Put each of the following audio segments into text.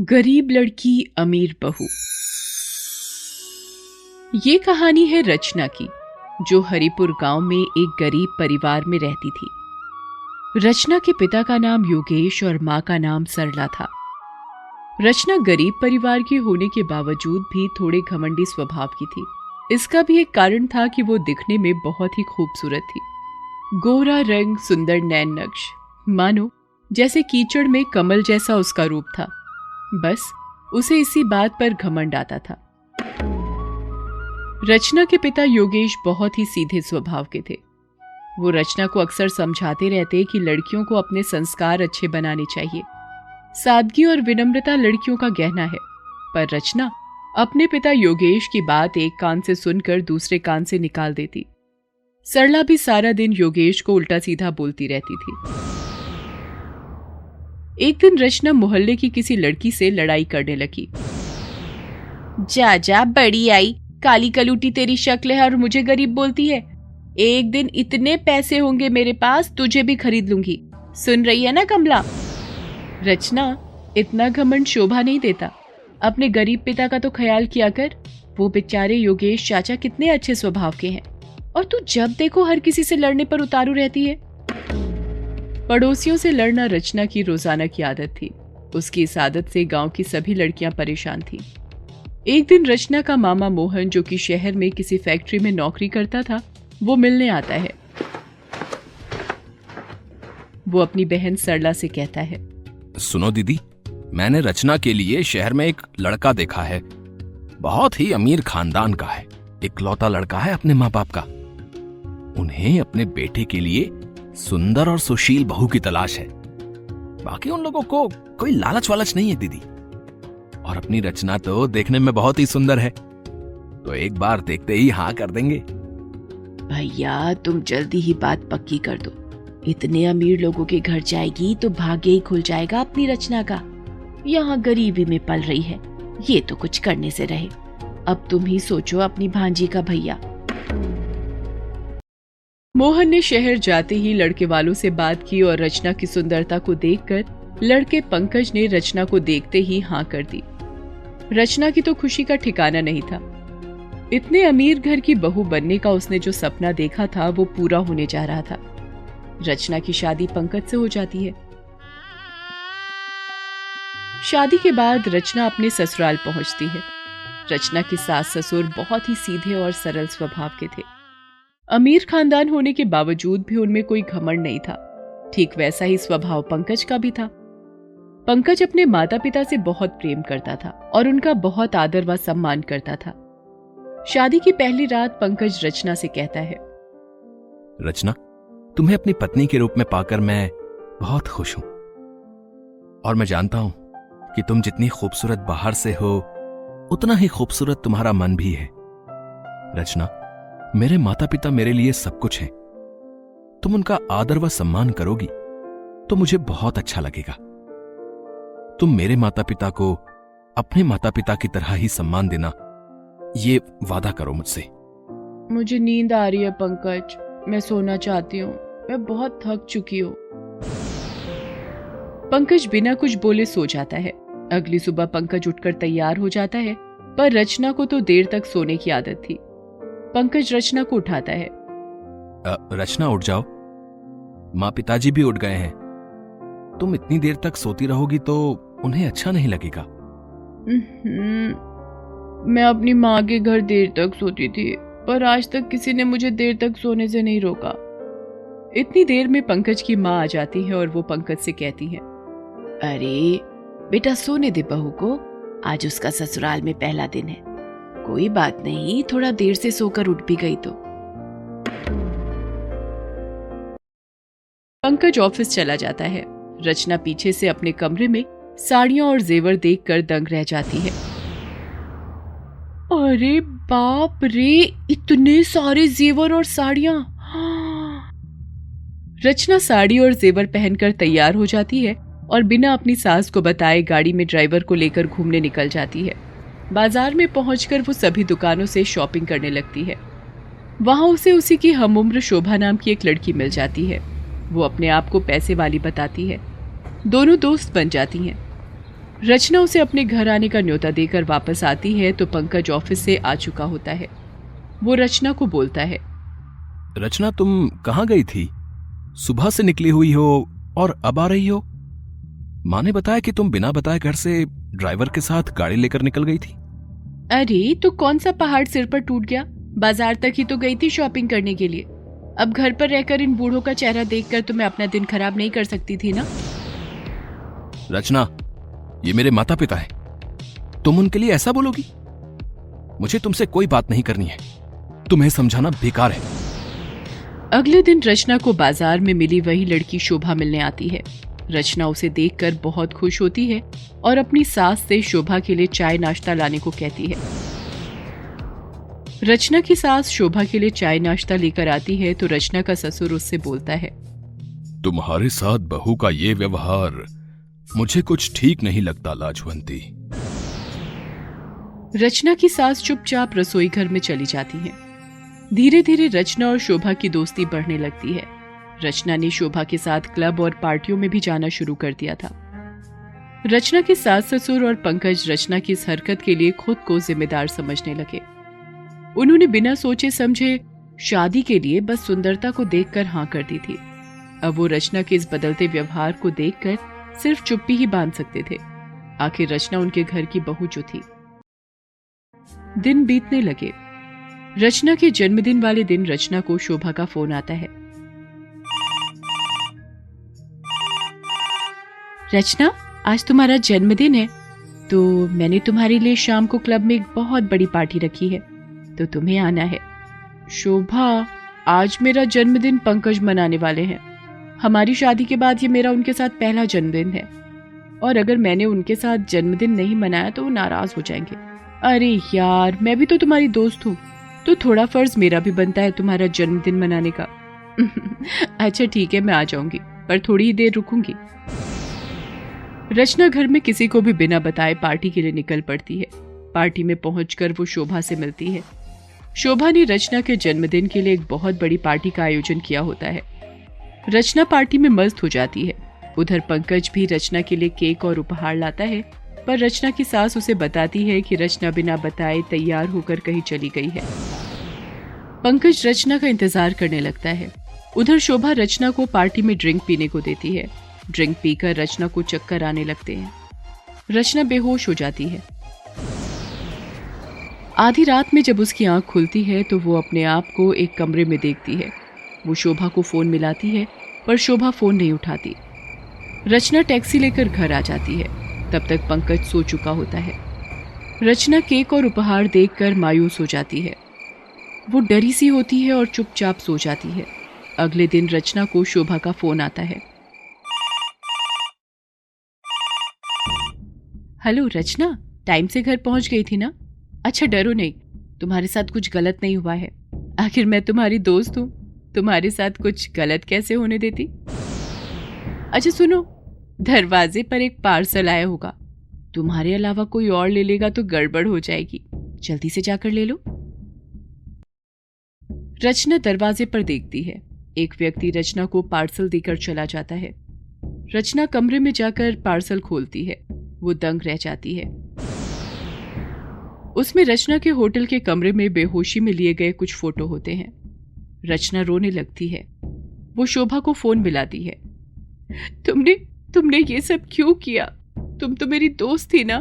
गरीब लड़की अमीर बहू। ये कहानी है रचना की, जो हरिपुर गाँव में एक गरीब परिवार में रहती थी। रचना के पिता का नाम योगेश और माँ का नाम सरला था। रचना गरीब परिवार की होने के बावजूद भी थोड़े घमंडी स्वभाव की थी। इसका भी एक कारण था कि वो दिखने में बहुत ही खूबसूरत थी। गोरा रंग, सुंदर नैन नक्श, मानो जैसे कीचड़ में कमल जैसा उसका रूप था। बस, उसे इसी बात पर घमंड आता था। रचना के पिता योगेश बहुत ही सीधे स्वभाव के थे। वो रचना को अक्सर समझाते रहते कि लड़कियों को अपने संस्कार अच्छे बनाने चाहिए। सादगी और विनम्रता लड़कियों का गहना है, पर रचना अपने पिता योगेश की बात एक कान से सुनकर दूसरे कान से निकाल देती। सरला भी सारा दिन योगेश को उल्टा सीधा बोलती रहती थी। एक दिन रचना मोहल्ले की किसी लड़की से लड़ाई करने लगी। जा जा, बड़ी आई, काली कलूटी तेरी शक्ल है और मुझे गरीब बोलती है। एक दिन इतने पैसे होंगे मेरे पास, तुझे भी खरीद लूँगी। सुन रही है ना, कमला? रचना इतना घमंड शोभा नहीं देता। अपने गरीब पिता का तो ख्याल किया कर, वो बेचारे योगेश चाचा कितने अच्छे स्वभाव के हैं। और तू जब देखो हर किसी से लड़ने पर उतारू रहती है। पड़ोसियों से लड़ना रचना की रोज़ाना की आदत थी। उसकी इस आदत से गाँव की सभी लड़कियाँ परेशान थी। एक दिन रचना का मामा मोहन, जो कि शहर में किसी फैक्ट्री में नौकरी करता था, वो मिलने आता है। वो अपनी बहन सरला से कहता है, सुनो दीदी, मैंने रचना के लिए शहर में एक लड़का देखा है। बहुत ही अमीर खानदान का है। इकलौता लड़का है अपने माँ बाप का। उन्हें अपने बेटे के लिए सुंदर और सुशील बहू की तलाश है। बाकी उन लोगों को कोई लालच वालच नहीं है, दीदी। और अपनी रचना तो देखने में बहुत ही सुंदर है। तो एक बार देखते ही हाँ कर देंगे। भैया, तुम जल्दी ही बात पक्की कर दो। इतने अमीर लोगों के घर जाएगी तो भाग्य ही खुल जाएगा अपनी रचना का। यहाँ गरीबी में पल रही है। ये तो कुछ करने से रहे। अब तुम ही सोचो अपनी भांजी का भैया। मोहन ने शहर जाते ही लड़के वालों से बात की और रचना की सुंदरता को देखकर लड़के पंकज ने रचना को देखते ही हाँ कर दी। रचना की तो खुशी का ठिकाना नहीं था। इतने अमीर घर की बहू बनने का उसने जो सपना देखा था, वो पूरा होने जा रहा था। रचना की शादी पंकज से हो जाती है। शादी के बाद रचना अपने ससुराल पहुँचती है। रचना के सास ससुर बहुत ही सीधे और सरल स्वभाव के थे। अमीर खानदान होने के बावजूद भी उनमें कोई घमंड नहीं था। ठीक वैसा ही स्वभाव पंकज का भी था। पंकज अपने माता पिता से बहुत प्रेम करता था और उनका बहुत आदर व सम्मान करता था। शादी की पहली रात पंकज रचना से कहता है, रचना, तुम्हें अपनी पत्नी के रूप में पाकर मैं बहुत खुश हूँ। और मैं जानता हूँ कि तुम जितनी खूबसूरत बाहर से हो, उतना ही खूबसूरत तुम्हारा मन भी है। रचना मेरे माता पिता मेरे लिए सब कुछ हैं। तुम उनका आदर व सम्मान करोगी तो मुझे बहुत अच्छा लगेगा। तुम मेरे माता पिता को अपने माता पिता की तरह ही सम्मान देना, ये वादा करो मुझसे। मुझे नींद आ रही है, पंकज। मैं सोना चाहती हूँ। मैं बहुत थक चुकी हूँ। पंकज बिना कुछ बोले सो जाता है। अगली सुबह पंकज उठकर तैयार हो जाता है, पर रचना को तो देर तक सोने की आदत थी। पंकज रचना को उठाता है। रचना उठ जाओ। माँ पिताजी भी उठ गए हैं। तुम इतनी देर तक सोती रहोगी तो उन्हें अच्छा नहीं लगेगा। मैं अपनी माँ के घर देर तक सोती थी पर आज तक किसी ने मुझे देर तक सोने से नहीं रोका। इतनी देर में पंकज की माँ आ जाती है और वो पंकज से कहती है अरे बेटा सोने दे बहू को आज उसका ससुराल में पहला दिन है। कोई बात नहीं, थोड़ा देर से सोकर उठ भी गई तो। पंकज ऑफ़िस चला जाता है। रचना पीछे से अपने कमरे में साड़ियाँ और जेवर देखकर दंग रह जाती है। अरे बाप रे, इतने सारे जेवर और साड़ियाँ। रचना साड़ी और जेवर पहनकर तैयार हो जाती है और बिना अपनी सास को बताए गाड़ी में ड्राइवर को लेकर घूमने निकल जाती है। बाज़ार में पहुंचकर वो सभी दुकानों से शॉपिंग करने लगती है। वहाँ उसे उसी की हमउम्र शोभा नाम की एक लड़की मिल जाती है। वो अपने आप को पैसे वाली बताती है। दोनों दोस्त बन जाती हैं। रचना उसे अपने घर आने का न्योता देकर वापस आती है तो पंकज ऑफ़िस से आ चुका होता है। वो रचना को बोलता है। रचना, तुम कहाँ गई थी? सुबह से निकली हुई हो और अब आ रही हो? माँ ने बताया कि तुम बिना बताए घर से ड्राइवर के साथ गाड़ी लेकर निकल गई थी? अरे तो कौन सा पहाड़ सिर पर टूट गया? बाज़ार तक ही तो गई थी शॉपिंग करने के लिए। अब घर पर रहकर इन बूढ़ों का चेहरा देखकर तो मैं अपना दिन खराब नहीं कर सकती थी ना? रचना ये मेरे माता पिता है। तुम उनके लिए ऐसा बोलोगी? मुझे तुमसे कोई बात नहीं करनी है। तुम्हें समझाना बेकार है। अगले दिन रचना को बाज़ार में मिली वही लड़की शोभा मिलने आती है। रचना उसे देखकर बहुत खुश होती है और अपनी सास से शोभा के लिए चाय नाश्ता लाने को कहती है। रचना की सास शोभा के लिए चाय नाश्ता लेकर आती है तो रचना का ससुर उससे बोलता है तुम्हारे साथ बहू का ये व्यवहार मुझे कुछ ठीक नहीं लगता लाजवंती। रचना की सास चुपचाप रसोई घर में चली जाती है। धीरे धीरे रचना और शोभा की दोस्ती बढ़ने लगती है। रचना ने शोभा के साथ क्लब और पार्टियों में भी जाना शुरू कर दिया था। रचना के सास ससुर और पंकज रचना की इस हरकत के लिए खुद को जिम्मेदार समझने लगे। उन्होंने बिना सोचे समझे शादी के लिए बस सुंदरता को देखकर हाँ कर दी थी। अब वो रचना के इस बदलते व्यवहार को देखकर सिर्फ़ चुप्पी ही बाँध सकते थे। आखिर रचना उनके घर की बहू जो थी। दिन बीतने लगे। रचना के जन्मदिन वाले दिन रचना को शोभा का फ़ोन आता है। रचना, आज तुम्हारा जन्मदिन है। तो मैंने तुम्हारे लिए शाम को क्लब में एक बहुत बड़ी पार्टी रखी है। तो तुम्हें आना है। शोभा, आज मेरा जन्मदिन पंकज मनाने वाले हैं। हमारी शादी के बाद ये मेरा उनके साथ पहला जन्मदिन है। और अगर मैंने उनके साथ जन्मदिन नहीं मनाया तो वो नाराज़ हो जाएँगे। अरे यार, मैं भी तो तुम्हारी दोस्त हूँ। तो थोड़ा फ़र्ज़ मेरा भी बनता है तुम्हारा जन्मदिन मनाने का। अच्छा ठीक है, मैं आ जाऊँगी, पर थोड़ी ही देर रुकूँगी। रचना घर में किसी को भी बिना बताए पार्टी के लिए निकल पड़ती है। पार्टी में पहुंचकर वो शोभा से मिलती है। शोभा ने रचना के जन्मदिन के लिए एक बहुत बड़ी पार्टी का आयोजन किया होता है। रचना पार्टी में मस्त हो जाती है। उधर पंकज भी रचना के लिए केक और उपहार लाता है, पर रचना की सास उसे बताती है कि रचना बिना बताए तैयार होकर कहीं चली गई है। पंकज रचना का इंतज़ार करने लगता है। उधर शोभा रचना को पार्टी में ड्रिंक पीने को देती है। ड्रिंक पीकर रचना को चक्कर आने लगते हैं। रचना बेहोश हो जाती है। आधी रात में जब उसकी आँख खुलती है तो वो अपने आप को एक कमरे में देखती है। वो शोभा को फ़ोन मिलाती है, पर शोभा फ़ोन नहीं उठाती। रचना टैक्सी लेकर घर आ जाती है। तब तक पंकज सो चुका होता है। रचना केक और उपहार देखकर मायूस हो जाती है। वो डरी सी होती है और चुपचाप सो जाती है। अगले दिन रचना को शोभा का फ़ोन आता है। हेलो रचना, टाइम से घर पहुँच गई थी ना? अच्छा डरो नहीं। तुम्हारे साथ कुछ गलत नहीं हुआ है। आखिर मैं तुम्हारी दोस्त हूँ। तुम्हारे साथ कुछ गलत कैसे होने देती? अच्छा सुनो। दरवाजे पर एक पार्सल आया होगा। तुम्हारे अलावा कोई और ले लेगा तो गड़बड़ हो जाएगी। जल्दी से जाकर ले लो। रचना दरवाजे पर देखती है। एक व्यक्ति रचना को पार्सल देकर चला जाता है। रचना कमरे में जाकर पार्सल खोलती है। वो दंग रह जाती है। उसमें रचना के होटल के कमरे में बेहोशी में लिए गए कुछ फ़ोटो होते हैं। रचना रोने लगती है। वो शोभा को फ़ोन मिलाती है। तुमने तुमने ये सब क्यों किया? तुम तो मेरी दोस्त थी ना?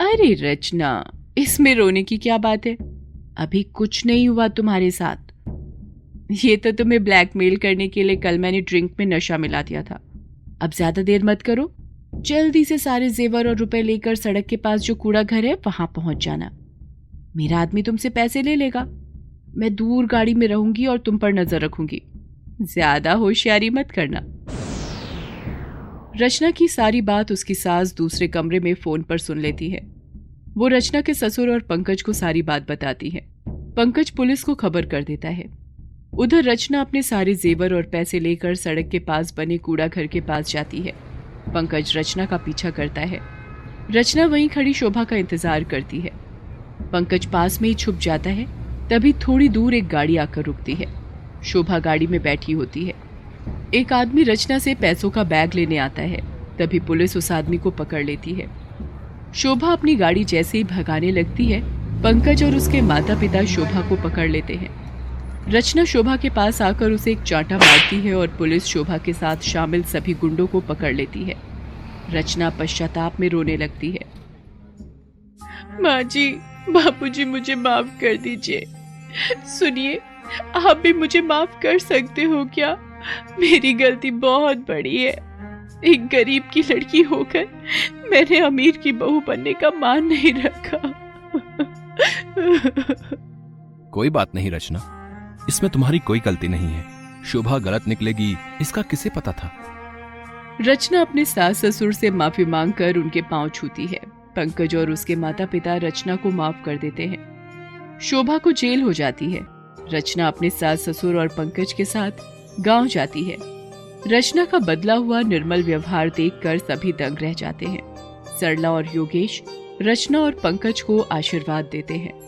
अरे रचना, इसमें रोने की क्या बात है? अभी कुछ नहीं हुआ तुम्हारे साथ। ये तो तुम्हें ब्लैकमेल करने के लिए कल मैंने ड्रिंक में नशा मिला दिया था। अब ज़्यादा देर मत करो। जल्दी से सारे जेवर और रुपए लेकर सड़क के पास जो कूड़ा घर है, वहाँ पहुँच जाना। मेरा आदमी तुमसे पैसे ले लेगा। मैं दूर गाड़ी में रहूँगी और तुम पर नज़र रखूँगी। ज़्यादा होशियारी मत करना। रचना की सारी बात उसकी सास दूसरे कमरे में फ़ोन पर सुन लेती है। वो रचना के ससुर और पंकज को सारी बात बताती है। पंकज पुलिस को खबर कर देता है। उधर रचना अपने सारे जेवर और पैसे लेकर सड़क के पास बने कूड़ा घर के पास जाती है। पंकज रचना का पीछा करता है। रचना वहीं खड़ी शोभा का इंतज़ार करती है। पंकज पास में ही छुप जाता है, तभी थोड़ी दूर एक गाड़ी आकर रुकती है। शोभा गाड़ी में बैठी होती है। एक आदमी रचना से पैसों का बैग लेने आता है, तभी पुलिस उस आदमी को पकड़ लेती है। शोभा अपनी गाड़ी जैसे ही भगाने लगती है, पंकज और उसके माता पिता शोभा को पकड़ लेते हैं। रचना शोभा के पास आकर उसे एक चांटा मारती है और पुलिस शोभा के साथ शामिल सभी गुंडों को पकड़ लेती है। रचना पश्चाताप में रोने लगती है। माँ जी बापू जी मुझे माफ़ कर दीजिए। सुनिए, आप भी मुझे माफ़ कर सकते हो क्या? मेरी गलती बहुत बड़ी है। एक गरीब की लड़की होकर मैंने अमीर की बहू बनने का मान नहीं रखा। कोई बात नहीं, रचना। इसमें तुम्हारी कोई गलती नहीं है। शोभा गलत निकलेगी, इसका किसे पता था? रचना अपने सास ससुर से माफ़ी मांगकर उनके पाँव छूती है। पंकज और उसके माता पिता रचना को माफ़ कर देते हैं। शोभा को जेल हो जाती है। रचना अपने सास ससुर और पंकज के साथ गाँव जाती है। रचना का बदला हुआ निर्मल व्यवहार देखकर सभी दंग रह जाते हैं। सरला और योगेश रचना और पंकज को आशीर्वाद देते हैं।